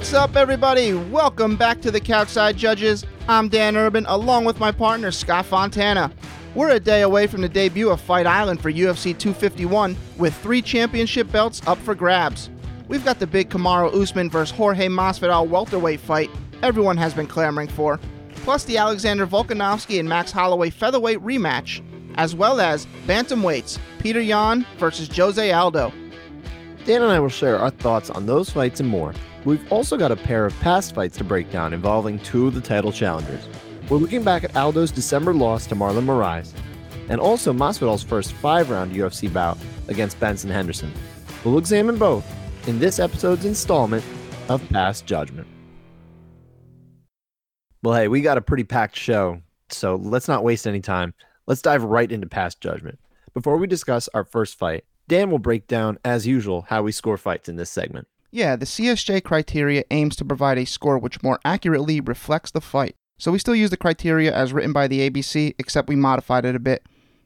What's up, everybody? Welcome back to the Couchside Judges. I'm Dan Urban, along with my partner, Scott Fontana. We're a day away from the debut of Fight Island for UFC 251, with three championship belts up for grabs. We've got the big Kamaru Usman vs. Jorge Masvidal welterweight fight everyone has been clamoring for, plus the Alexander Volkanovski and Max Holloway featherweight rematch, as well as bantamweights Petr Yan versus Jose Aldo. Dan and I will share our thoughts on those fights and more. We've also got a pair of past fights to break down involving two of the title challengers. We're looking back at Aldo's December loss to Marlon Moraes, and also Masvidal's first five-round UFC bout against Benson Henderson. We'll examine both in this episode's installment of Past Judgment. Well, hey, we got a pretty packed show, so let's not waste any time. Let's dive right into Past Judgment. Before we discuss our first fight, Dan will break down, as usual, how we score fights in this segment. Yeah, the CSJ criteria aims to provide a score which more accurately reflects the fight. So we still use the criteria as written by the ABC, except we modified it a bit.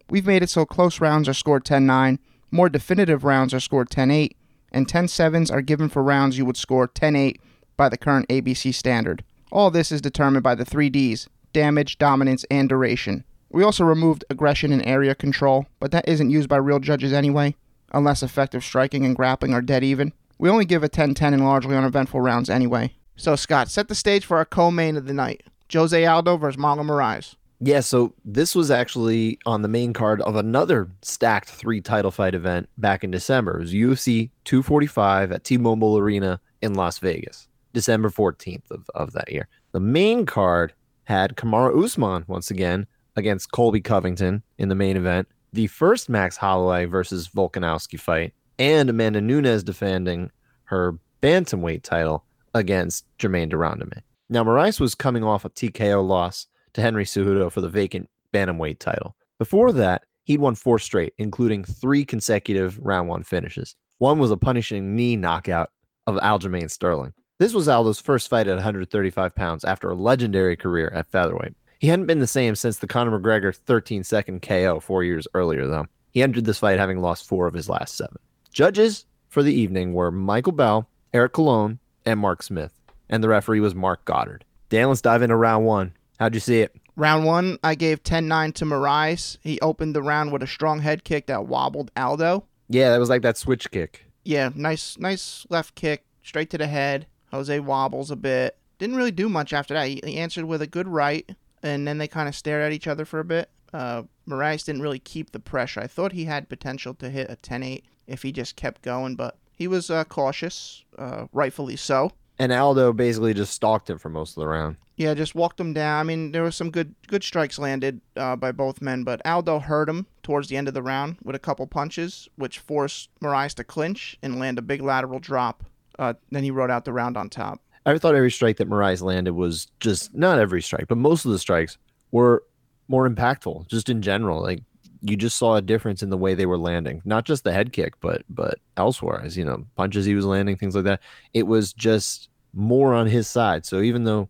We've made it so close rounds are scored 10 9, more definitive rounds are scored 10 8, and 10 7s are given for rounds you would score 10 8 by the current ABC standard. All this is determined by the three Ds damage, dominance, and duration. We also removed aggression and area control, but that isn't used by real judges anyway, unless effective striking and grappling are dead even. We only give a 10 10 in largely uneventful rounds anyway. So, Scott, set the stage for our co main of the night Jose Aldo versus Marlon Moraes. Yeah, so this was actually on the main card of another stacked three title fight event back in December. It was UFC 245 at T Mobile Arena in Las Vegas, December 14th of, of that year. The main card had Kamaru Usman once again against Colby Covington in the main event, the first Max Holloway versus Volkanovski fight, and Amanda Nunes defending her bantamweight title against Germaine de Randamie. Now, Moraes was coming off a TKO loss to Henry Cejudo for the vacant bantamweight title. Before that, he'd won four straight, including three consecutive round one finishes. One was a punishing knee knockout of Aljamain Sterling. This was Aldo's first fight at 135 pounds after a legendary career at featherweight. He hadn't been the same since the Conor McGregor 13 second KO four years earlier, though. He entered this fight having lost four of his last seven. Judges for the evening were Michael Bell, Eric Colon, and Mark Smith. And the referee was Marc Goddard. Dan, let's dive into round one. How'd you see it? Round one, I gave 10 9 to Moraes. He opened the round with a strong head kick that wobbled Aldo. Yeah, that was like that switch kick. Yeah, nice, nice left kick straight to the head. Jose wobbles a bit. Didn't really do much after that. He, he answered with a good right, and then they kind of stared at each other for a bit. Uh, Moraes didn't really keep the pressure. I thought he had potential to hit a 10 8 if he just kept going, but he was uh, cautious, uh, rightfully so. And Aldo basically just stalked him for most of the round. Yeah, just walked him down. I mean, there were some good good strikes landed uh, by both men, but Aldo hurt him towards the end of the round with a couple punches, which forced Moraes to clinch and land a big lateral drop. Uh, then he rode out the round on top. I thought every strike that Moraes landed was just not every strike, but most of the strikes were more impactful, just in general. Like you just saw a difference in the way they were landing, not just the head kick, but but elsewhere, as you know, punches he was landing, things like that. It was just more on his side. So even though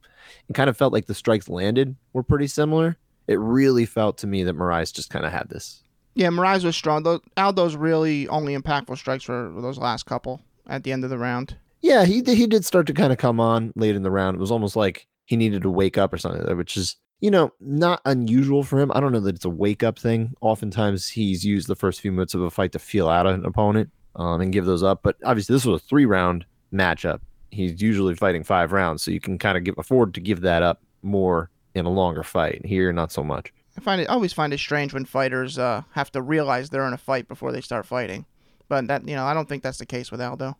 it kind of felt like the strikes landed were pretty similar, it really felt to me that Moraes just kind of had this. Yeah, Moraes was strong. Though Aldo's really only impactful strikes were those last couple at the end of the round. Yeah, he he did start to kind of come on late in the round. It was almost like he needed to wake up or something, which is you know, not unusual for him. I don't know that it's a wake up thing. Oftentimes, he's used the first few minutes of a fight to feel out an opponent um, and give those up. But obviously, this was a three round matchup. He's usually fighting five rounds, so you can kind of afford to give that up more in a longer fight. Here, not so much. I find it I always find it strange when fighters uh, have to realize they're in a fight before they start fighting. But that you know, I don't think that's the case with Aldo.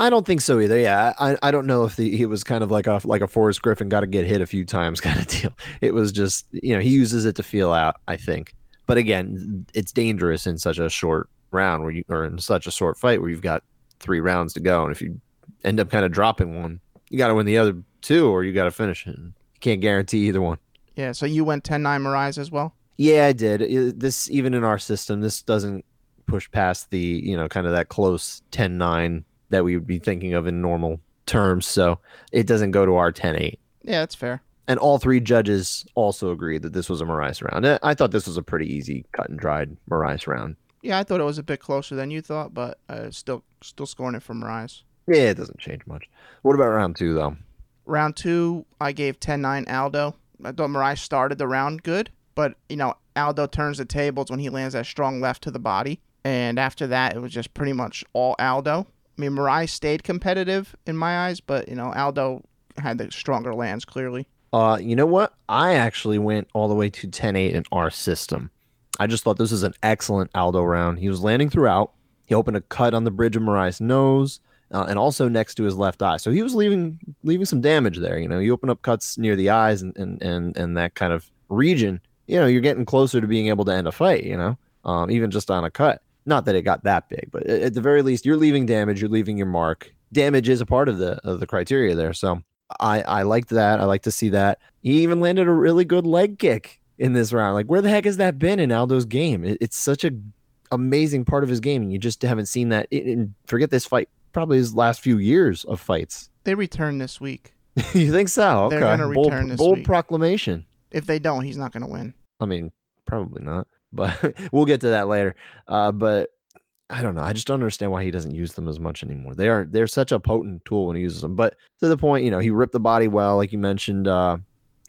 I don't think so either. Yeah, I, I don't know if the, he was kind of like a like a Forrest Griffin, got to get hit a few times kind of deal. It was just you know he uses it to feel out. I think, but again, it's dangerous in such a short round where you or in such a short fight where you've got three rounds to go, and if you end up kind of dropping one, you got to win the other two, or you got to finish it. You can't guarantee either one. Yeah. So you went 10-9 Moraes as well. Yeah, I did. This even in our system, this doesn't push past the you know kind of that close 10-9 that we would be thinking of in normal terms. So it doesn't go to our 10 8. Yeah, that's fair. And all three judges also agreed that this was a Moraes round. I thought this was a pretty easy, cut and dried Moraes round. Yeah, I thought it was a bit closer than you thought, but uh, still, still scoring it for Moraes. Yeah, it doesn't change much. What about round two though? Round two, I gave 10-9 Aldo. I thought Moraes started the round good, but you know Aldo turns the tables when he lands that strong left to the body, and after that it was just pretty much all Aldo. I mean, Moraes stayed competitive in my eyes, but you know Aldo had the stronger lands clearly. Uh, you know what? I actually went all the way to 10-8 in our system. I just thought this was an excellent Aldo round. He was landing throughout. He opened a cut on the bridge of Moraes' nose. Uh, and also next to his left eye. So he was leaving leaving some damage there. You know, you open up cuts near the eyes and and and, and that kind of region. You know, you're getting closer to being able to end a fight. You know, um, even just on a cut. Not that it got that big, but at the very least, you're leaving damage. You're leaving your mark. Damage is a part of the of the criteria there. So I I liked that. I like to see that. He even landed a really good leg kick in this round. Like, where the heck has that been in Aldo's game? It, it's such a amazing part of his game, and you just haven't seen that. And forget this fight probably his last few years of fights. They return this week. you think so? Okay. They're gonna bold, return this bold week. proclamation. If they don't, he's not going to win. I mean, probably not, but we'll get to that later. Uh, but I don't know. I just don't understand why he doesn't use them as much anymore. They are they're such a potent tool when he uses them. But to the point, you know, he ripped the body well, like you mentioned. Uh,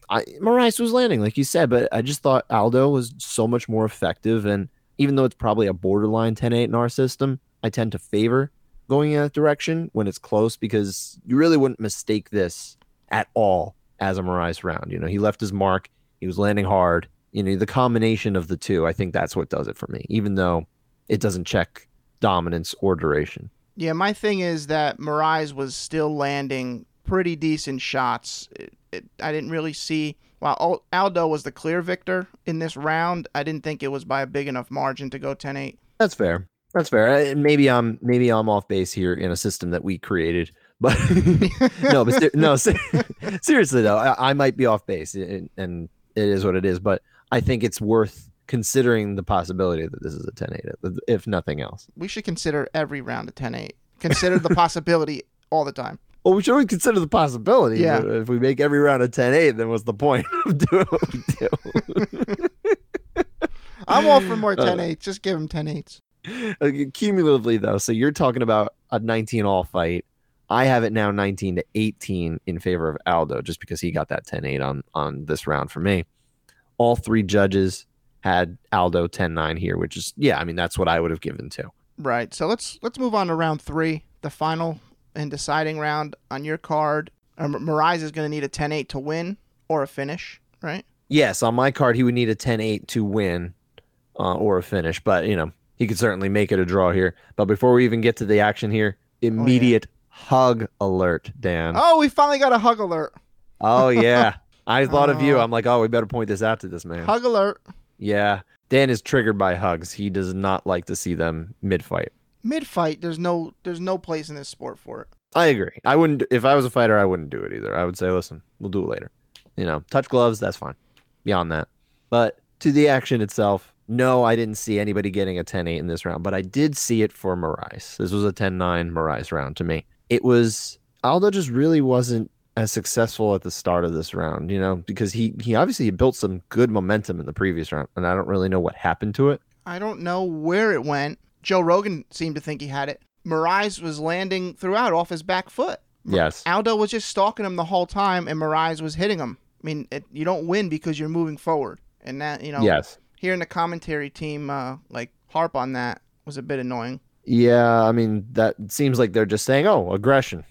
I Moraes was landing, like you said, but I just thought Aldo was so much more effective. And even though it's probably a borderline 10-8 in our system, I tend to favor going in that direction when it's close because you really wouldn't mistake this at all as a Moraes round. You know, he left his mark. He was landing hard. You know, the combination of the two, I think that's what does it for me, even though it doesn't check dominance or duration. Yeah, my thing is that Moraes was still landing pretty decent shots. It, it, I didn't really see. While Aldo was the clear victor in this round, I didn't think it was by a big enough margin to go 10 8. That's fair. That's fair. Maybe I'm maybe I'm off base here in a system that we created, but no, but ser- no, ser- seriously though, I, I might be off base, and, and it is what it is. But I think it's worth considering the possibility that this is a 10-8, if nothing else. We should consider every round a 10 8. Consider the possibility all the time. Well, we should always consider the possibility. Yeah. If we make every round a 10-8, then what's the point of doing what we do? I'm all for more Uh, 10 8. Just give him 10 8s. Okay, cumulatively though so you're talking about a 19 all fight i have it now 19 to 18 in favor of aldo just because he got that 10-8 on on this round for me all three judges had aldo 10-9 here which is yeah i mean that's what i would have given too Right. So let's let's move on to round three, the final and deciding round on your card. Moraes is going to need a 10 8 to win or a finish, right? yes on my card he would need a 10-8 to win uh, or a finish but you know he could certainly make it a draw here but before we even get to the action here immediate hug alert dan Oh, we finally got a hug alert. Oh yeah. I thought of you. Oh. I'm like, oh, we better point this out to this man. Hug alert. Yeah. Dan is triggered by hugs. He does not like to see them mid fight. Mid fight, there's no there's no place in this sport for it. I agree. I wouldn't if I was a fighter, I wouldn't do it either. I would say, listen, we'll do it later. You know, touch gloves, that's fine. Beyond that. But to the action itself, no, I didn't see anybody getting a 10-8 in this round, but I did see it for Moraes. This was a 10-9 Moraes round to me. It was Aldo just really wasn't as successful at the start of this round, you know, because he he obviously built some good momentum in the previous round, and I don't really know what happened to it. I don't know where it went. Joe Rogan seemed to think he had it. Moraes was landing throughout off his back foot. Yes. Aldo was just stalking him the whole time, and Moraes was hitting him. I mean, it, you don't win because you're moving forward, and that you know, Yes. hearing the commentary team uh, like harp on that was a bit annoying. Yeah, I mean that seems like they're just saying, "Oh, aggression,"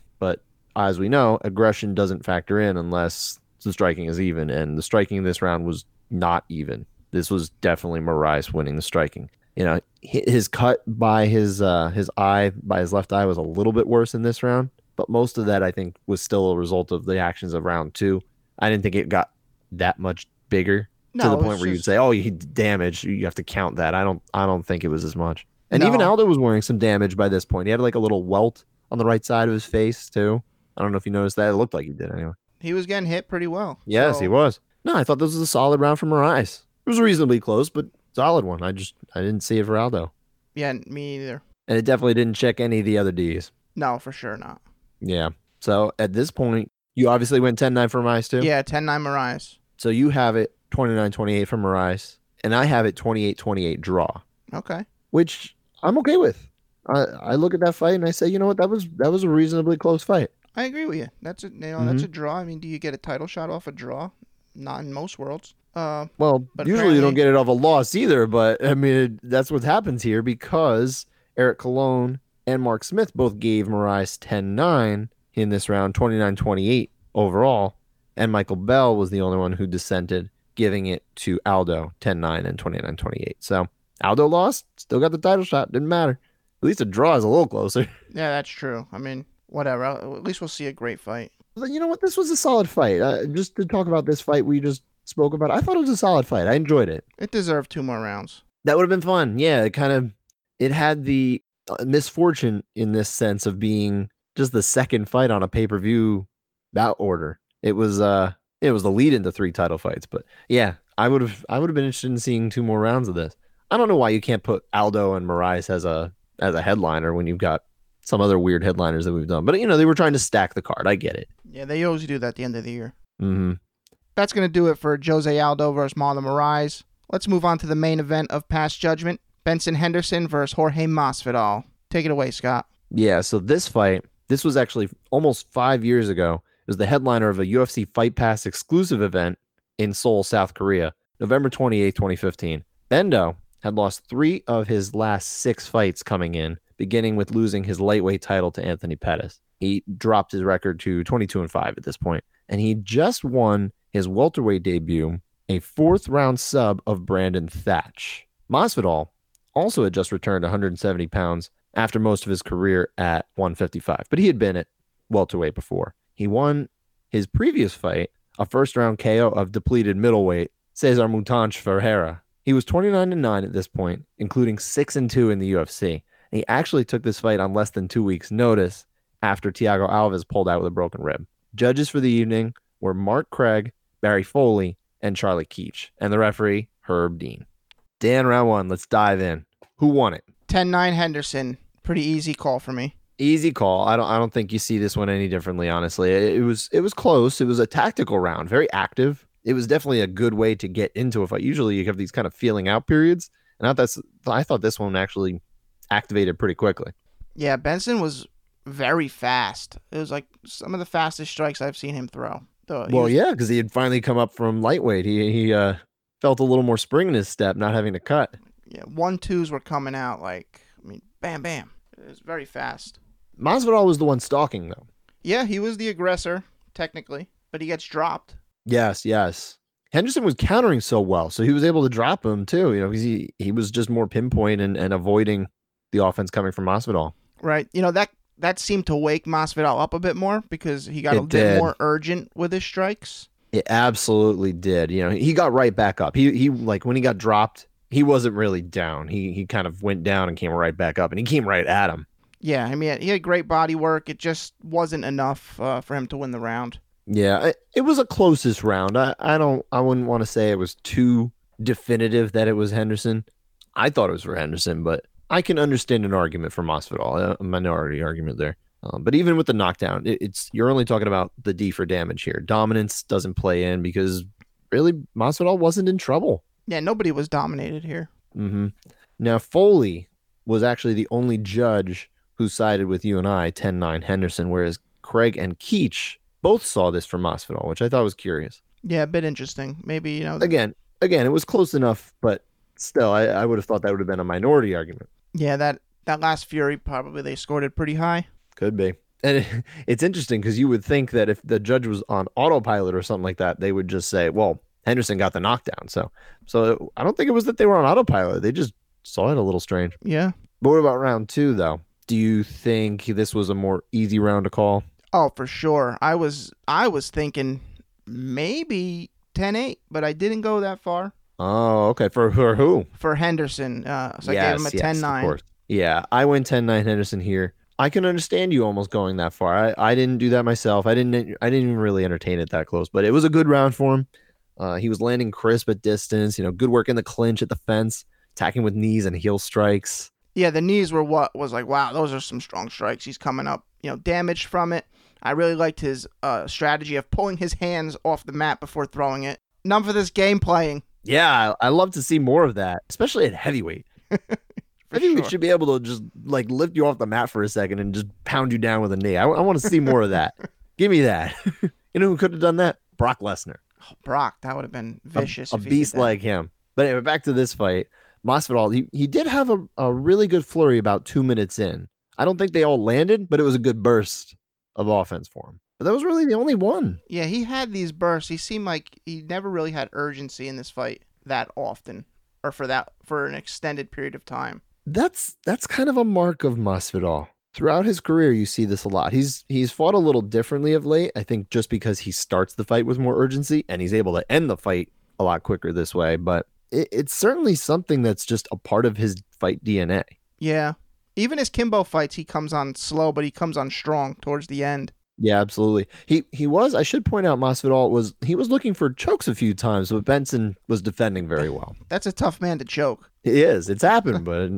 as we know, aggression doesn't factor in unless the striking is even, and the striking this round was not even. This was definitely Moraes winning the striking. You know, his cut by his uh, his eye by his left eye was a little bit worse in this round, but most of that I think was still a result of the actions of round two. I didn't think it got that much bigger No, to the point where you'd say, "Oh, he damaged." You have to count that. I don't. I don't think it was as much. And even Aldo was wearing some damage by this point. He had like a little welt on the right side of his face too. I don't know if you noticed that. It looked like he did anyway. he was getting hit pretty well. Yes, So, he was. No, I thought this was a solid round for Moraes. It was reasonably close, but solid one. I just I didn't see it for Aldo, Yeah, me either. and it definitely didn't check any of the other D's. No, for sure not. Yeah. So at this point, you obviously went 10-9 for Moraes too. Yeah, 10-9 Moraes. So you have it 29-28 for Moraes, and I have it 28-28 draw. Okay. which I'm okay with. I, I look at that fight and I say, you know what, that was that was a reasonably close fight. I agree with you. That's a you know that's a draw. I mean, do you get a title shot off a draw? Not in most worlds. Uh, Well, But usually you don't get it off a loss either, but I mean it, that's what happens here because Eric Colon and Mark Smith both gave Moraes 10-9 in this round, 29-28 overall, and Michael Bell was the only one who dissented, giving it to Aldo 10-9 and 29-28. So Aldo lost, still got the title shot, didn't matter. At least a draw is a little closer. yeah, that's true. I mean, whatever. At least we'll see a great fight. You know what? This was a solid fight. Uh, just to talk about this fight we just spoke about, I thought it was a solid fight. I enjoyed it. It deserved two more rounds. That would have been fun. Yeah, it kind of it had the uh, misfortune in this sense of being just the second fight on a pay-per-view bout order. It was uh it was the lead into three title fights, but yeah, I would have I would have been interested in seeing two more rounds of this. I don't know why you can't put Aldo and Moraes as a as a headliner when you've got some other weird headliners that we've done. But you know, they were trying to stack the card. I get it. Yeah, they always do that at the end of the year. Mhm. That's going to do it for Jose Aldo versus Marlon Moraes. Let's move on to the main event of past judgment Benson Henderson versus Jorge Masvidal. Take it away, Scott. Yeah, so this fight, this was actually almost five years ago. It was the headliner of a UFC Fight Pass exclusive event in Seoul, South Korea, November 28, 2015. Bendo had lost three of his last six fights coming in, beginning with losing his lightweight title to Anthony Pettis. He dropped his record to 22 and 5 at this point, and he just won his welterweight debut, a fourth round sub of Brandon Thatch. Masvidal also had just returned 170 pounds after most of his career at 155, but he had been at welterweight before. He won his previous fight, a first round KO of depleted middleweight Cezar Mutante Ferreira. He was 29 and 9 at this point, including 6 and 2 in the UFC. And he actually took this fight on less than 2 weeks notice after Thiago Alves pulled out with a broken rib. Judges for the evening were Mark Craig, Barry Foley, and Charlie Keach, and the referee Herb Dean. Dan, round 1, let's dive in. Who won it? 10 9 Henderson. Pretty easy call for me. Easy call. I don't. I don't think you see this one any differently. Honestly, it, it was. It was close. It was a tactical round, very active. It was definitely a good way to get into a fight. Usually, you have these kind of feeling out periods, and I thought I thought this one actually activated pretty quickly. Yeah, Benson was very fast. It was like some of the fastest strikes I've seen him throw. Well, was- yeah, because he had finally come up from lightweight. He he uh, felt a little more spring in his step, not having to cut. yeah, one twos were coming out like I mean, bam, bam. It was very fast. Masvidal was the one stalking, though. Yeah, he was the aggressor technically, but he gets dropped. Yes, yes. Henderson was countering so well, so he was able to drop him too. You know, 'cause he he was just more pinpoint and, and avoiding the offense coming from Masvidal. Right. You know that that seemed to wake Masvidal up a bit more because he got a It bit did. more urgent with his strikes. It absolutely did. You know, he got right back up. He he like when he got dropped, he wasn't really down. He he kind of went down and came right back up, and he came right at him. Yeah, I mean he had great body work. It just wasn't enough uh, for him to win the round. Yeah, it, it was a closest round. I I don't I wouldn't want to say it was too definitive that it was Henderson. I thought it was for Henderson, but I can understand an argument for Masvidal, a minority argument there. Um, but even with the knockdown, it, it's you're only talking about the D for damage here. Dominance doesn't play in because really Masvidal wasn't in trouble. Yeah, nobody was dominated here. hmm Now, Foley was actually the only judge who sided with you and I, 10 9 Henderson, whereas Craig and Keach both saw this for Masvidal, which I thought was curious. Yeah, a bit interesting. Maybe you know. Again, again, it was close enough, but still, I, I would have thought that would have been a minority argument. Yeah, that that last Fury probably they scored it pretty high. Could be. And it, it's interesting because you would think that if the judge was on autopilot or something like that, they would just say, well, Henderson got the knockdown. So, so I don't think it was that they were on autopilot. They just saw it a little strange. Yeah. But what about round two, though? Do you think this was a more easy round to call? Oh, for sure. I was I was thinking maybe 10-8, but I didn't go that far Oh, okay. For, for who? for Henderson. Uh, so I gave him a 10-9. Yeah, I went 10 9 Henderson here. I can understand you almost going that far. I, I didn't do that myself. I didn't I didn't even really entertain it that close, but it was a good round for him. Uh, he was landing crisp at distance, you know, good work in the clinch at the fence, attacking with knees and heel strikes. Yeah, the knees were what was like, wow, those are some strong strikes. He's coming up, you know, damaged from it. I really liked his uh, strategy of pulling his hands off the mat before throwing it. None for this game playing. Yeah, I, I love to see more of that, especially at heavyweight. I think sure. we should be able to just like lift you off the mat for a second and just pound you down with a knee. I, want to see more of that. Give me that. you know who could have done that? Brock Lesnar. Oh, Brock, that would have been vicious. A, did beast like him. But anyway, back to this fight. Masvidal, he, he did have a, a really good flurry about two minutes in. I don't think they all landed, but it was a good burst of offense for him. But that was really the only one. Yeah, he had these bursts. He seemed like he never really had urgency in this fight that often, or for that for an extended period of time. That's that's kind of a mark of Masvidal. Throughout his career, you see this a lot. He's he's fought a little differently of late. I think just because he starts the fight with more urgency and he's able to end the fight a lot quicker this way. But it, it's certainly something that's just a part of his fight DNA. Yeah, even his Kimbo fights, he comes on slow, but he comes on strong towards the end. Yeah, absolutely. He he was. I should point out, Masvidal was he was looking for chokes a few times, but Benson was defending very well. That's a tough man to choke. He is. It's happened, but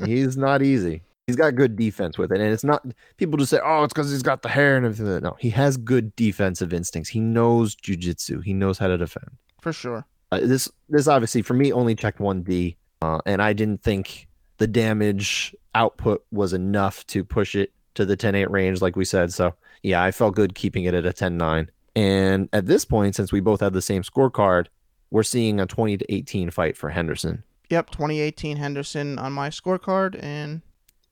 he's not easy. He's got good defense with it, and it's not. People just say, "Oh, it's because he's got the hair and everything." No, he has good defensive instincts. He knows jujitsu. He knows how to defend. For sure. Uh, this this obviously for me only checked one D, uh, and I didn't think the damage output was enough to push it to the 10-8 range, like we said. So yeah, I felt good keeping it at a 10-9. And at this point, since we both had the same scorecard, we're seeing a 20 to 18 fight for Henderson. Yep, 2018 Henderson on my scorecard, and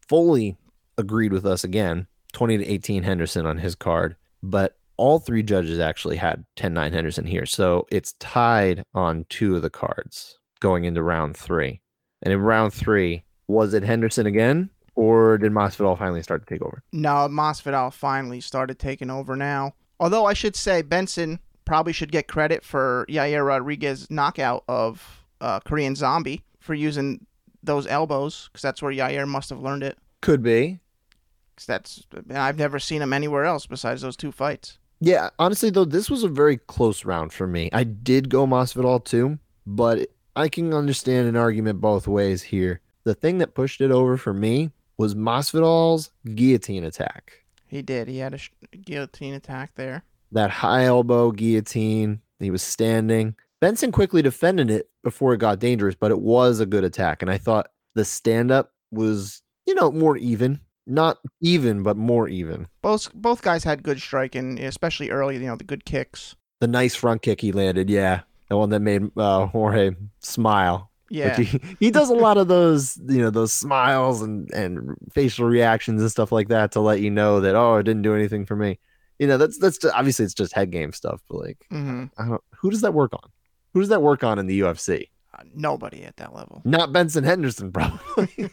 Foley agreed with us again, 20 to 18 Henderson on his card, but all three judges actually had 10-9 Henderson here. So it's tied on two of the cards going into round three. And in round three, was it Henderson again, or did Masvidal finally start to take over? No, Masvidal finally started taking over now. Although I should say Benson probably should get credit for Yair Rodriguez knockout of uh, Korean Zombie for using those elbows, because that's where Yair must have learned it. Could be. 'Cause that's I've never seen him anywhere else besides those two fights. Yeah, honestly though, this was a very close round for me. I did go Masvidal too, but I can understand an argument both ways here. The thing that pushed it over for me was Masvidal's guillotine attack. He did. He had a sh- guillotine attack there. That high elbow guillotine. He was standing. Benson quickly defended it before it got dangerous, but it was a good attack. And I thought the stand up was, you know, more even. Not even, but more even. Both both guys had good striking, especially early. You know the good kicks. The nice front kick he landed, yeah. The one that made uh, Jorge smile. Yeah, he, he does a lot of those, you know, those smiles and, and facial reactions and stuff like that to let you know that oh, it didn't do anything for me. You know, that's that's just, obviously it's just head game stuff, but like, hmm I don't, who does that work on? Who does that work on in the UFC? Uh, nobody at that level. Not Benson Henderson, probably.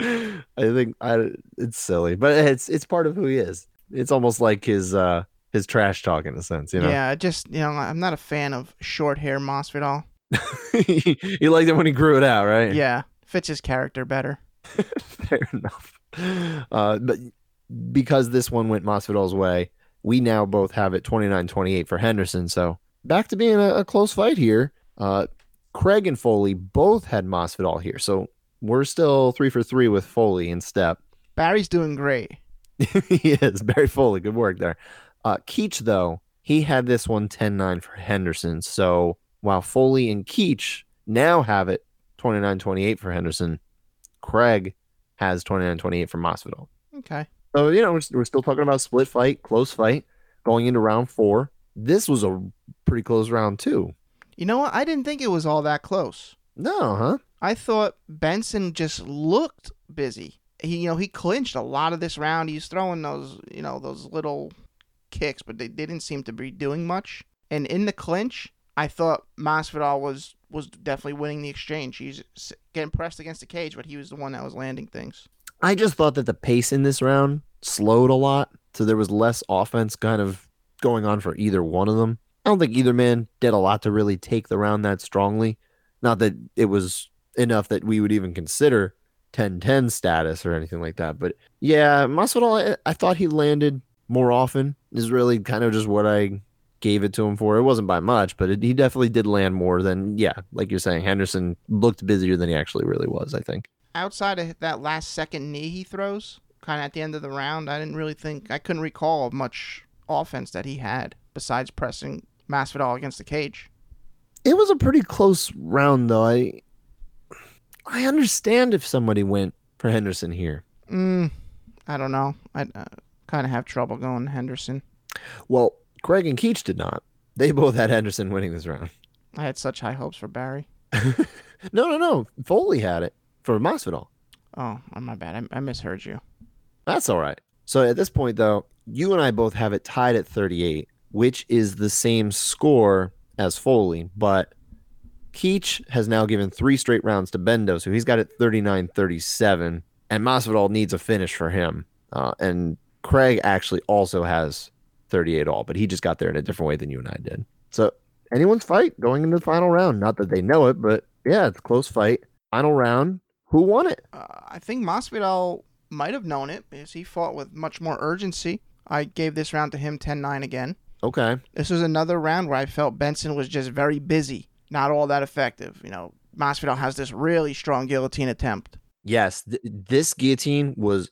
I think I, it's silly, but it's it's part of who he is. It's almost like his uh his trash talk in a sense, you know. Yeah, I just you know I'm not a fan of short hair Masvidal. you liked it when he grew it out, right? Yeah, fits his character better. Fair enough. Uh, but because this one went Masvidal's way, we now both have it 29-28 for Henderson. So back to being a, a close fight here. Uh, Craig and Foley both had Masvidal here. So we're still three for three with Foley in step. Barry's doing great. he is. Barry Foley. Good work there. Uh, Keach, though, he had this one 10 9 for Henderson. So while Foley and Keach now have it 29 28 for Henderson, Craig has 29 28 for Masvidal. Okay. So, you know, we're, we're still talking about split fight, close fight, going into round four. This was a pretty close round, too. You know what? I didn't think it was all that close. No, huh? I thought Benson just looked busy. He, you know, he clinched a lot of this round. He's throwing those, you know, those little kicks, but they, they didn't seem to be doing much. And in the clinch, I thought Masvidal was was definitely winning the exchange. He's getting pressed against the cage, but he was the one that was landing things. I just thought that the pace in this round slowed a lot. So there was less offense kind of going on for either one of them. I don't think either man did a lot to really take the round that strongly. Not that it was enough that we would even consider 10 10 status or anything like that. But yeah, Masvidal, I, I thought he landed more often, is really kind of just what I gave it to him for. It wasn't by much, but it, he definitely did land more than, yeah, like you're saying, Henderson looked busier than he actually really was, I think. Outside of that last second knee he throws, kind of at the end of the round, I didn't really think I couldn't recall much offense that he had besides pressing Masvidal against the cage. It was a pretty close round, though. I I understand if somebody went for Henderson here. Mm, I don't know. I uh, kind of have trouble going Henderson. Well, Craig and Keach did not. They both had Henderson winning this round. I had such high hopes for Barry. no, no, no. Foley had it for Masvidal. Oh, my bad. I, I misheard you. That's all right. So at this point, though, you and I both have it tied at 38, which is the same score as Foley, but Keach has now given three straight rounds to Bendo, so he's got it 39 37, and Masvidal needs a finish for him. Uh, and Craig actually also has 38 all, but he just got there in a different way than you and I did. So anyone's fight going into the final round. Not that they know it, but yeah, it's a close fight. Final round. Who won it? Uh, I think Masvidal might have known it because he fought with much more urgency. I gave this round to him 10-9 again. Okay. This was another round where I felt Benson was just very busy, not all that effective. You know, Masvidal has this really strong guillotine attempt. Yes, th- this guillotine was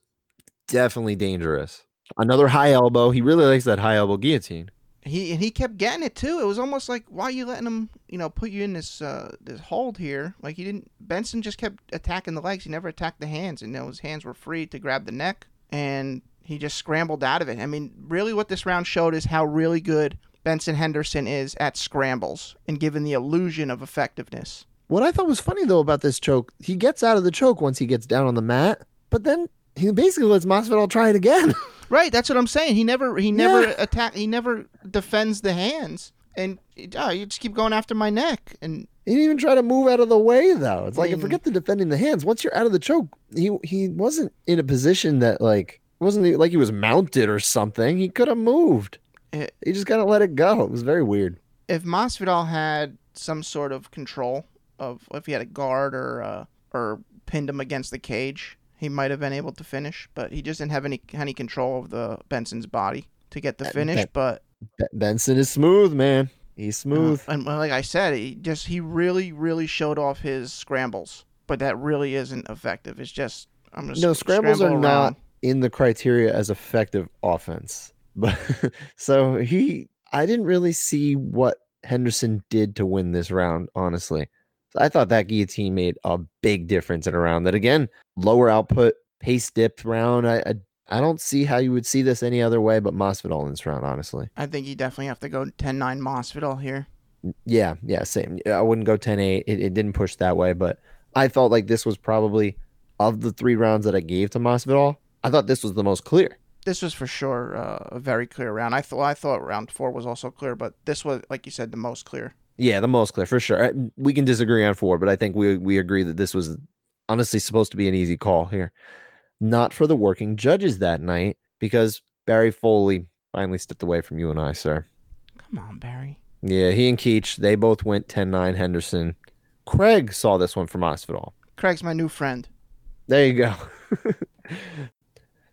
definitely dangerous. Another high elbow. He really likes that high elbow guillotine. He and he kept getting it too. It was almost like why are you letting him, you know, put you in this uh, this hold here? Like he didn't. Benson just kept attacking the legs. He never attacked the hands, and you know, his hands were free to grab the neck, and he just scrambled out of it. I mean, really, what this round showed is how really good Benson Henderson is at scrambles and given the illusion of effectiveness. What I thought was funny though about this choke, he gets out of the choke once he gets down on the mat, but then he basically lets Masvidal try it again. Right, that's what I'm saying. He never he never yeah. attack he never defends the hands. And oh, you just keep going after my neck and he didn't even try to move out of the way though. It's I like forget the defending the hands. Once you're out of the choke, he he wasn't in a position that like wasn't like he was mounted or something. He could have moved. It, he just kind of let it go. It was very weird. If Masvidal had some sort of control of if he had a guard or uh, or pinned him against the cage, he might have been able to finish, but he just didn't have any any control of the Benson's body to get the finish. Ben, but Benson is smooth, man. He's smooth. Uh, and like I said, he just he really really showed off his scrambles, but that really isn't effective. It's just I'm just no scrambles are around. not in the criteria as effective offense. But so he, I didn't really see what Henderson did to win this round, honestly. I thought that guillotine made a big difference in a round that again, lower output, pace dip round. I, I, I don't see how you would see this any other way but Masvidal in this round, honestly. I think you definitely have to go 10-9 Masvidal here. Yeah, yeah, same. I wouldn't go 10-8. It, it didn't push that way, but I felt like this was probably of the three rounds that I gave to Masvidal, I thought this was the most clear. This was for sure uh, a very clear round. I thought I thought round four was also clear, but this was, like you said, the most clear. Yeah, the most clear for sure. We can disagree on four, but I think we we agree that this was honestly supposed to be an easy call here. Not for the working judges that night because Barry Foley finally stepped away from you and I, sir. Come on, Barry. Yeah, he and Keach, they both went 10-9 Henderson. Craig saw this one from Masvidal. Craig's my new friend. There you go.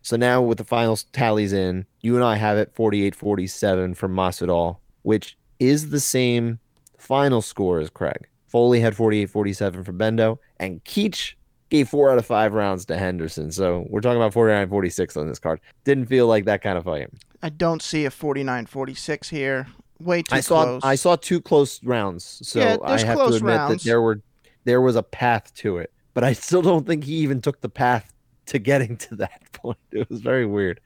so now with the final tallies in, you and I have it 48-47 from Masvidal, which is the same final score is Craig. Foley had 48 47 for Bendo, and Keach gave four out of five rounds to Henderson. So we're talking about 49 46 on this card. Didn't feel like that kind of fight. I don't see a 49 46 here. Way too I saw, close. I saw two close rounds. So yeah, I have to admit rounds. that there were there was a path to it. But I still don't think he even took the path to getting to that point. It was very weird.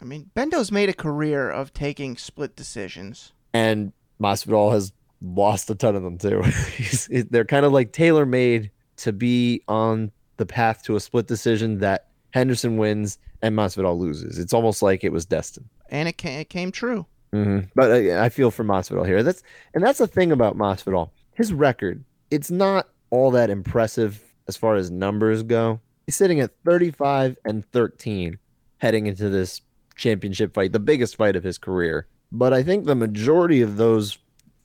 I mean, Bendo's made a career of taking split decisions. And Masvidal has lost a ton of them too. they're kind of like tailor made to be on the path to a split decision that Henderson wins and Masvidal loses. It's almost like it was destined. And it came, it came true. Mm-hmm. But uh, I feel for Masvidal here. That's and that's the thing about Masvidal. His record, it's not all that impressive as far as numbers go. He's sitting at 35 and 13 heading into this championship fight, the biggest fight of his career. But I think the majority of those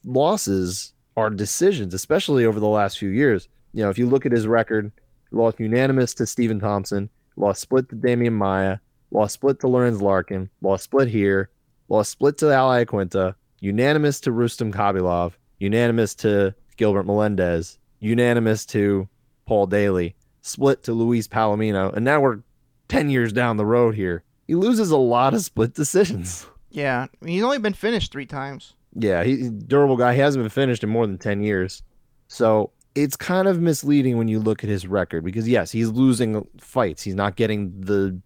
losses are decisions, especially over the last few years. You know, if you look at his record, lost unanimous to Stephen Thompson, lost split to Demian Maia, lost split to Lorenz Larkin, lost split here, lost split to Al Iaquinta, unanimous to Rustam Khabilov, unanimous to Gilbert Melendez, unanimous to Paul Daley, split to Luis Palomino, and now we're 10 years down the road here. He loses a lot of split decisions. Yeah, he's only been finished three times. Yeah, he's durable guy. He hasn't been finished in more than 10 years. So it's kind of misleading when you look at his record because yes, he's losing fights. He's not getting the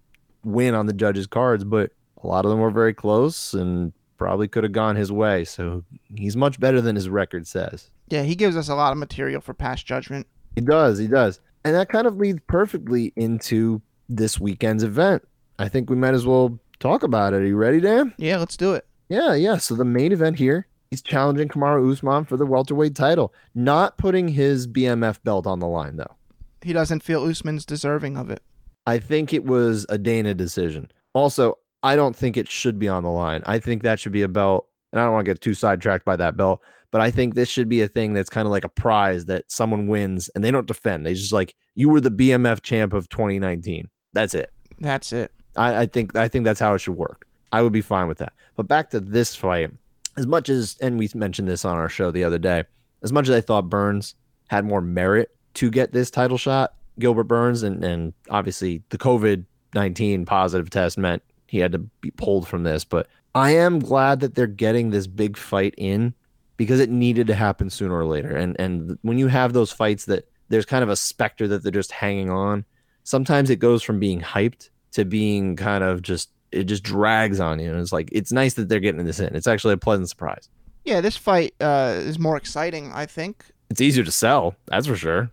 win on the judges' cards, but a lot of them were very close and probably could have gone his way. So he's much better than his record says. Yeah, he gives us a lot of material for past judgment. He does, he does. And that kind of leads perfectly into this weekend's event. I think we might as well talk about it. Are you ready, Dan? Yeah, let's do it. Yeah, yeah. So the main event here, he's challenging Kamaru Usman for the welterweight title, not putting his BMF belt on the line though. He doesn't feel Usman's deserving of it. I think it was a Dana decision. Also, I don't think it should be on the line. I think that should be a belt, and I don't want to get too sidetracked by that belt, but I think this should be a thing that's kind of like a prize that someone wins and they don't defend. They just like you were the BMF champ of 2019. That's it. That's it. I, I think I think that's how it should work. I would be fine with that. But back to this fight, as much as and we mentioned this on our show the other day, as much as I thought Burns had more merit to get this title shot, Gilbert Burns, and and obviously the COVID nineteen positive test meant he had to be pulled from this. But I am glad that they're getting this big fight in because it needed to happen sooner or later. And and when you have those fights that there's kind of a specter that they're just hanging on, sometimes it goes from being hyped to being kind of just it just drags on you. And it's like it's nice that they're getting this in. It's actually a pleasant surprise. Yeah, this fight uh, is more exciting, I think. It's easier to sell, that's for sure.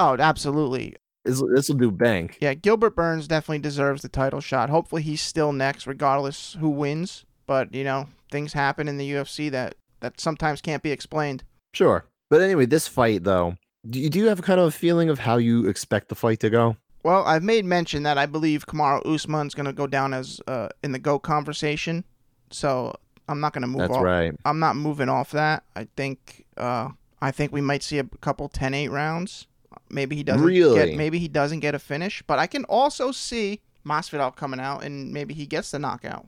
Oh, absolutely. This will do bank. Yeah, Gilbert Burns definitely deserves the title shot. Hopefully, he's still next, regardless who wins. But you know, things happen in the UFC that that sometimes can't be explained. Sure, but anyway, this fight though, do you, do you have kind of a feeling of how you expect the fight to go? Well, I've made mention that I believe Kamaru Usman's going to go down as uh, in the GOAT conversation. So I'm not going to move That's off. right. I'm not moving off that. I think uh, I think we might see a couple 10-8 rounds. Maybe he doesn't Really? get maybe he doesn't get a finish, but I can also see Masvidal coming out and maybe he gets the knockout.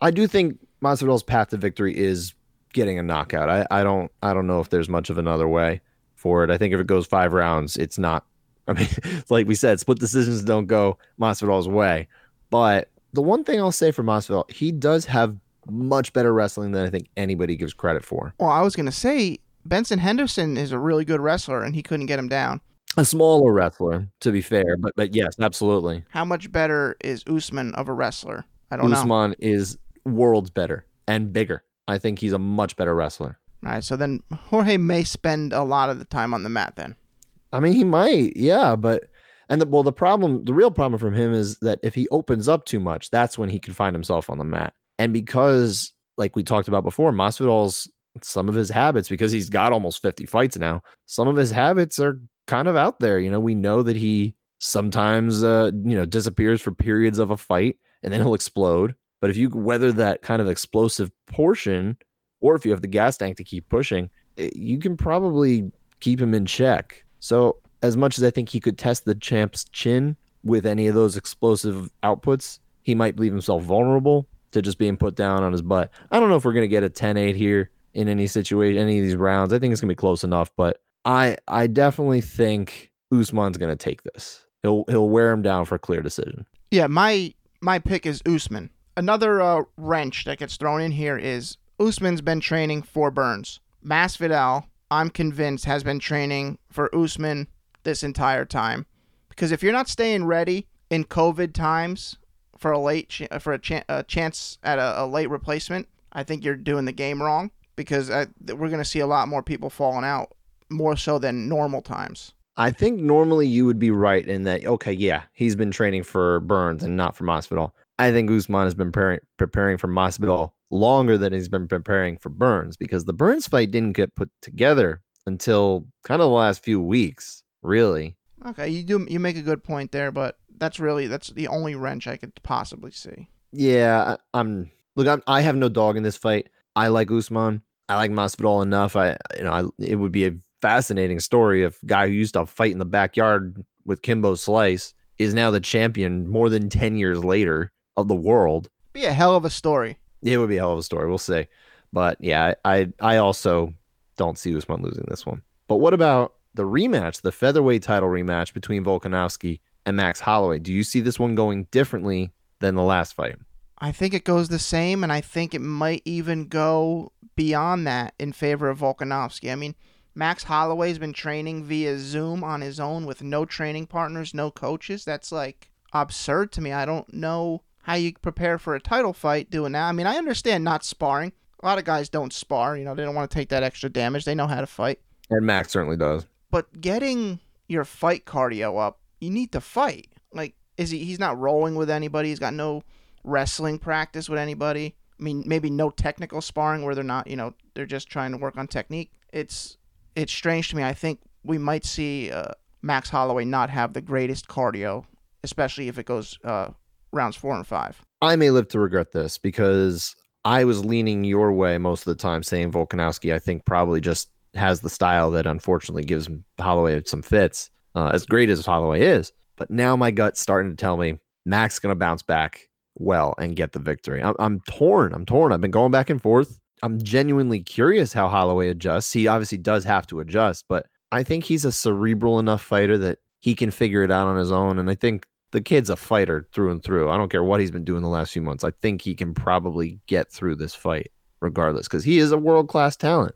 I do think Masvidal's path to victory is getting a knockout. I, I don't I don't know if there's much of another way for it. I think if it goes five rounds, it's not. I mean, like we said, split decisions don't go Masvidal's way. But the one thing I'll say for Masvidal, he does have much better wrestling than I think anybody gives credit for. Well, I was going to say Benson Henderson is a really good wrestler and he couldn't get him down. A smaller wrestler, to be fair, but but yes, absolutely. How much better is Usman of a wrestler? I don't know. Usman is worlds better and bigger. I think he's a much better wrestler. All right, so then Jorge may spend a lot of the time on the mat then. I mean, he might, yeah, but and the well, the problem, the real problem from him is that if he opens up too much, that's when he can find himself on the mat. And because, like we talked about before, Masvidal's some of his habits, because he's got almost fifty fights now, some of his habits are kind of out there. You know, we know that he sometimes, uh, you know, disappears for periods of a fight, and then he'll explode. But if you weather that kind of explosive portion, or if you have the gas tank to keep pushing, eh, you can probably keep him in check. So, as much as I think he could test the champ's chin with any of those explosive outputs, he might leave himself vulnerable to just being put down on his butt. I don't know if we're going to get a 10-8 here in any situation, any of these rounds. I think it's going to be close enough, but I I definitely think Usman's going to take this. He'll he'll wear him down for a clear decision. Yeah, my my pick is Usman. Another uh, wrench that gets thrown in here is Usman's been training for Burns. Masvidal, I'm convinced, has been training for Usman this entire time. Because if you're not staying ready in COVID times for a late ch- for a, chan a chance at a, a late replacement, I think you're doing the game wrong. Because I, we're going to see a lot more people falling out, more so than normal times. I think normally you would be right in that. Okay, yeah, he's been training for Burns and not for Masvidal. I think Usman has been preparing, preparing for Masvidal longer than he's been preparing for Burns because the Burns fight didn't get put together until kind of the last few weeks, really. Okay, you do you make a good point there, but that's really that's the only wrench I could possibly see. Yeah, I, I'm look. I'm, I have no dog in this fight. I like Usman. I like Masvidal enough. I you know I, it would be a fascinating story if guy who used to fight in the backyard with Kimbo Slice is now the champion more than ten years later of the world. Be a hell of a story. It would be a hell of a story. We'll see. But yeah, I I also don't see Usman losing this one. But what about the rematch, the featherweight title rematch between Volkanovski and Max Holloway? Do you see this one going differently than the last fight? I think it goes the same, and I think it might even go beyond that in favor of Volkanovski. I mean, Max Holloway's been training via Zoom on his own with no training partners, no coaches. That's like absurd to me. I don't know how you prepare for a title fight doing that. I mean, I understand not sparring. A lot of guys don't spar. You know, they don't want to take that extra damage. They know how to fight. And Max certainly does. But getting your fight cardio up, you need to fight. Like, is he? He's not rolling with anybody. He's got no wrestling practice with anybody. I mean, maybe no technical sparring where they're not. You know, they're just trying to work on technique. It's it's strange to me. I think we might see uh, Max Holloway not have the greatest cardio, especially if it goes uh, rounds four and five. I may live to regret this because I was leaning your way most of the time, saying Volkanovski. I think probably just has the style that unfortunately gives Holloway some fits. Uh, as great as Holloway is, but now my gut's starting to tell me Mac's going to bounce back well and get the victory. I'm, I'm torn. I'm torn. I've been going back and forth. I'm genuinely curious how Holloway adjusts. He obviously does have to adjust, but I think he's a cerebral enough fighter that he can figure it out on his own. And I think the kid's a fighter through and through. I don't care what he's been doing the last few months. I think he can probably get through this fight regardless because he is a world class talent.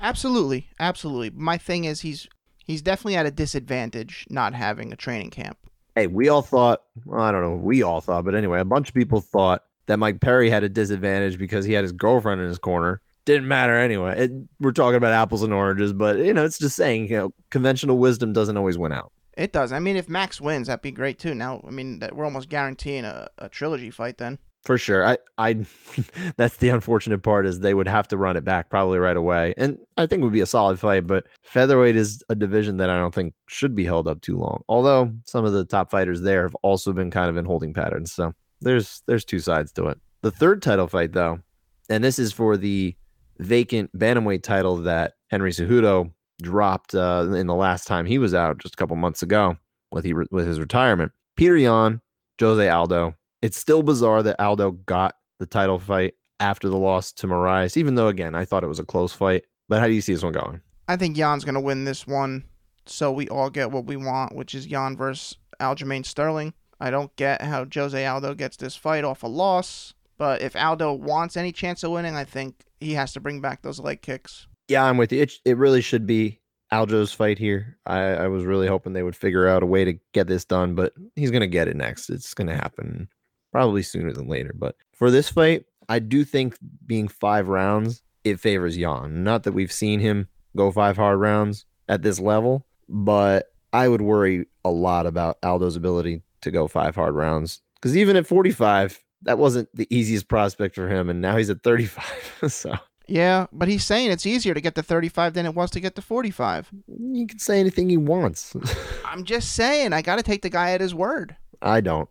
Absolutely, absolutely. My thing is he's he's definitely at a disadvantage not having a training camp. Hey, we all thought, well, I don't know, we all thought, but anyway, a bunch of people thought that Mike Perry had a disadvantage because he had his girlfriend in his corner. Didn't matter anyway. It, we're talking about apples and oranges, but you know, it's just saying, you know, conventional wisdom doesn't always win out. It does. I mean, if Max wins, that'd be great too. Now, I mean, that we're almost guaranteeing a, a trilogy fight then. For sure. I, I, that's the unfortunate part is they would have to run it back probably right away. And I think would be a solid fight, but featherweight is a division that I don't think should be held up too long. Although some of the top fighters there have also been kind of in holding patterns. So there's, there's two sides to it. The third title fight though, and this is for the vacant bantamweight title that Henry Cejudo dropped uh, in the last time he was out just a couple months ago with he with his retirement. Petr Yan, Jose Aldo, it's still bizarre that Aldo got the title fight after the loss to Moraes, even though, again, I thought it was a close fight. But how do you see this one going? I think Yan's to win this one so we all get what we want, which is Yan versus Aljamain Sterling. I don't get how Jose Aldo gets this fight off a loss, but if Aldo wants any chance of winning, I think he has to bring back those leg kicks. Yeah, I'm with you. It, it really should be Aljo's fight here. I, I was really hoping they would figure out a way to get this done, but he's going to get it next. It's going to happen probably sooner than later. But for this fight, I do think being five rounds, it favors Yan. Not that we've seen him go five hard rounds at this level, but I would worry a lot about Aldo's ability to go five hard rounds. Because even at 45, that wasn't the easiest prospect for him. And now he's at 35. so. Yeah, but he's saying it's easier to get to 35 than it was to get to 45. He can say anything he wants. I'm just saying, I got to take the guy at his word. I don't.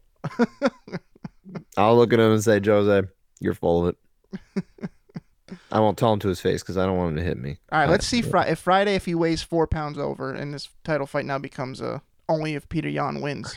I'll look at him and say, Jose, you're full of it. I won't tell him to his face because I don't want him to hit me. All right, let's see if Friday if he weighs four pounds over and this title fight now becomes a only if Petr Yan wins.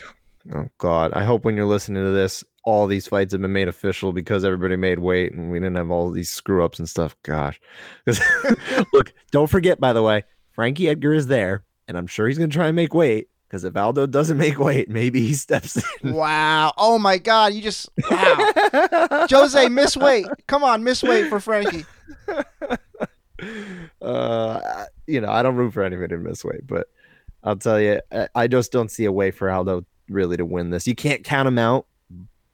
Oh God! I hope when you're listening to this, all these fights have been made official because everybody made weight and we didn't have all these screw ups and stuff. Gosh, look, don't forget by the way, Frankie Edgar is there, and I'm sure he's gonna try and make weight. Because if Aldo doesn't make weight, maybe he steps in. Wow. Oh my God. You just wow. Jose, miss weight. Come on, miss weight for Frankie. Uh, you know, I don't root for anybody to miss weight, but I'll tell you, I just don't see a way for Aldo really to win this. You can't count him out,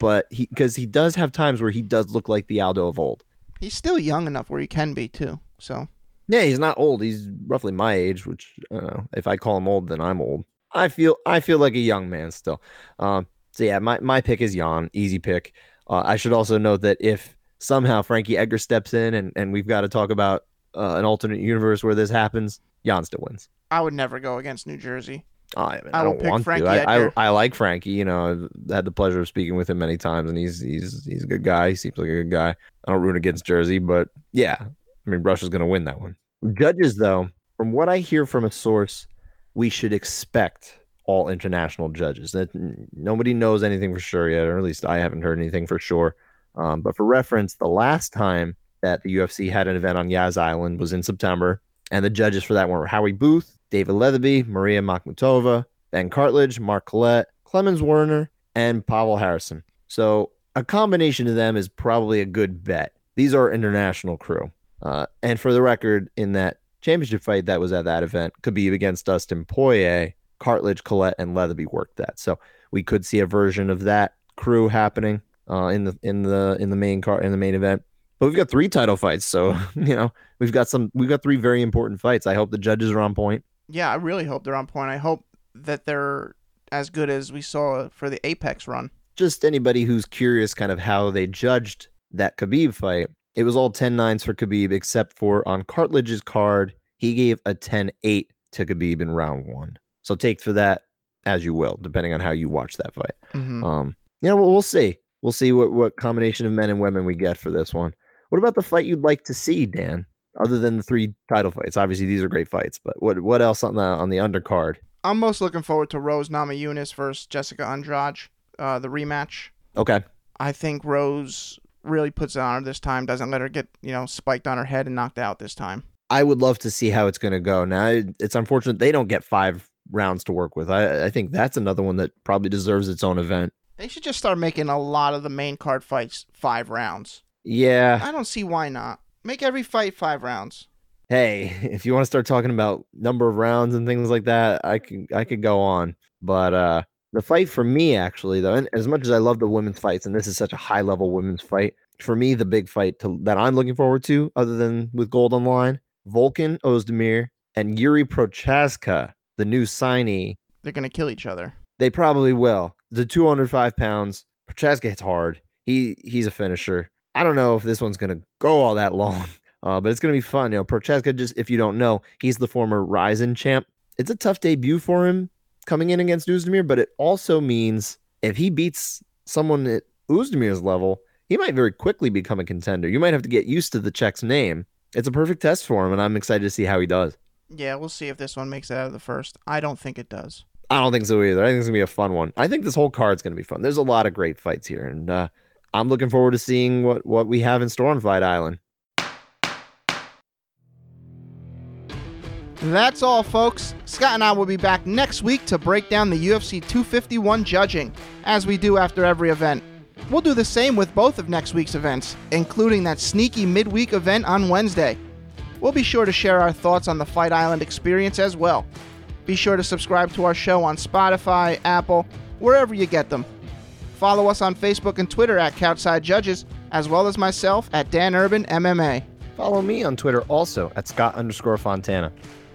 but he because he does have times where he does look like the Aldo of old. He's still young enough where he can be too. So yeah, he's not old. He's roughly my age, which uh, if I call him old, then I'm old. I feel I feel like a young man still. Um, so yeah, my, my pick is Yan, easy pick. Uh, I should also note that if somehow Frankie Edgar steps in and, and we've got to talk about uh, an alternate universe where this happens, Yan still wins. I would never go against New Jersey. Oh, I, mean, I, I don't want Frankie to. I, I, I, like Frankie. You know, I've had the pleasure of speaking with him many times, and he's he's he's a good guy. He seems like a good guy. I don't root against Jersey, but yeah, I mean, Russia's going to win that one. Judges, though, from what I hear from a source, we should expect all international judges. That nobody knows anything for sure yet, or at least I haven't heard anything for sure. Um, but for reference, the last time that the UFC had an event on Yas Island was in September, and the judges for that one were Howie Booth, David Lethaby, Maria Makhmutova, Ben Cartledge, Mark Collett, Clemens Werner, and Pavel Harrison. So a combination of them is probably a good bet. These are international crew. Uh, and for the record, in that championship fight that was at that event, Khabib against Dustin Poirier, Cartledge, Collett, and Lethaby worked that. So we could see a version of that crew happening uh, in the in the in the main car in the main event. But we've got three title fights, so you know we've got some we've got three very important fights. I hope the judges are on point. Yeah, I really hope they're on point. I hope that they're as good as we saw for the Apex run. Just anybody who's curious, kind of how they judged that Khabib fight. It was all 10 9s for Khabib, except for on Cartledge's card, he gave a 10 8 to Khabib in round one. So take for that as you will, depending on how you watch that fight. Mm-hmm. Um, yeah, well, we'll see. We'll see what, what combination of men and women we get for this one. What about the fight you'd like to see, Dan? Other than the three title fights, obviously these are great fights, but what what else on the on the undercard? I'm most looking forward to Rose Namajunas versus Jessica Andrade, uh, the rematch. Okay, I think Rose really puts it on her this time. Doesn't let her get you know spiked on her head and knocked out this time. I would love to see how it's going to go. Now it's unfortunate they don't get five rounds to work with. I, I think that's another one that probably deserves its own event. They should just start making a lot of the main card fights five rounds. Yeah. I don't see why not. Make every fight five rounds. Hey, if you want to start talking about number of rounds and things like that, I can I could go on. But uh the fight for me actually though, and as much as I love the women's fights, and this is such a high level women's fight, for me the big fight to, that I'm looking forward to, other than with gold on line, Volkan Ozdemir and Jiri Prochazka, the new signee. They're gonna kill each other. They probably will. The 205 pounds. Prochaska hits hard. He he's a finisher. I don't know if this one's gonna go all that long, uh, but it's gonna be fun. You know, Prochazka. Just if you don't know, he's the former Rizin champ. It's a tough debut for him coming in against Ozdemir, but it also means if he beats someone at Ozdemir's level, he might very quickly become a contender. You might have to get used to the Czech's name. It's a perfect test for him, and I'm excited to see how he does. Yeah, we'll see if this one makes it out of the first. I don't think it does. I don't think so either. I think it's gonna be a fun one. I think this whole card's gonna be fun. There's a lot of great fights here, and uh, I'm looking forward to seeing what what we have in store on Fight Island. That's all, folks. Scott and I will be back next week to break down the UFC 251 judging, as we do after every event. We'll do the same with both of next week's events, including that sneaky midweek event on Wednesday. We'll be sure to share our thoughts on the Fight Island experience as well. Be sure to subscribe to our show on Spotify, Apple, wherever you get them. Follow us on Facebook and Twitter at Couchside Judges, as well as myself at Dan Urban MMA. Follow me on Twitter also at Scott underscore Fontana.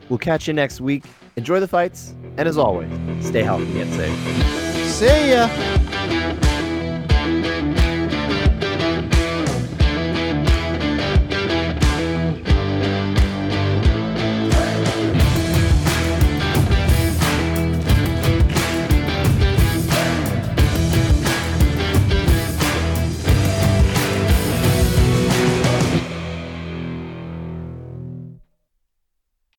We'll catch you next week. Enjoy the fights, and as always, stay healthy and safe. See ya!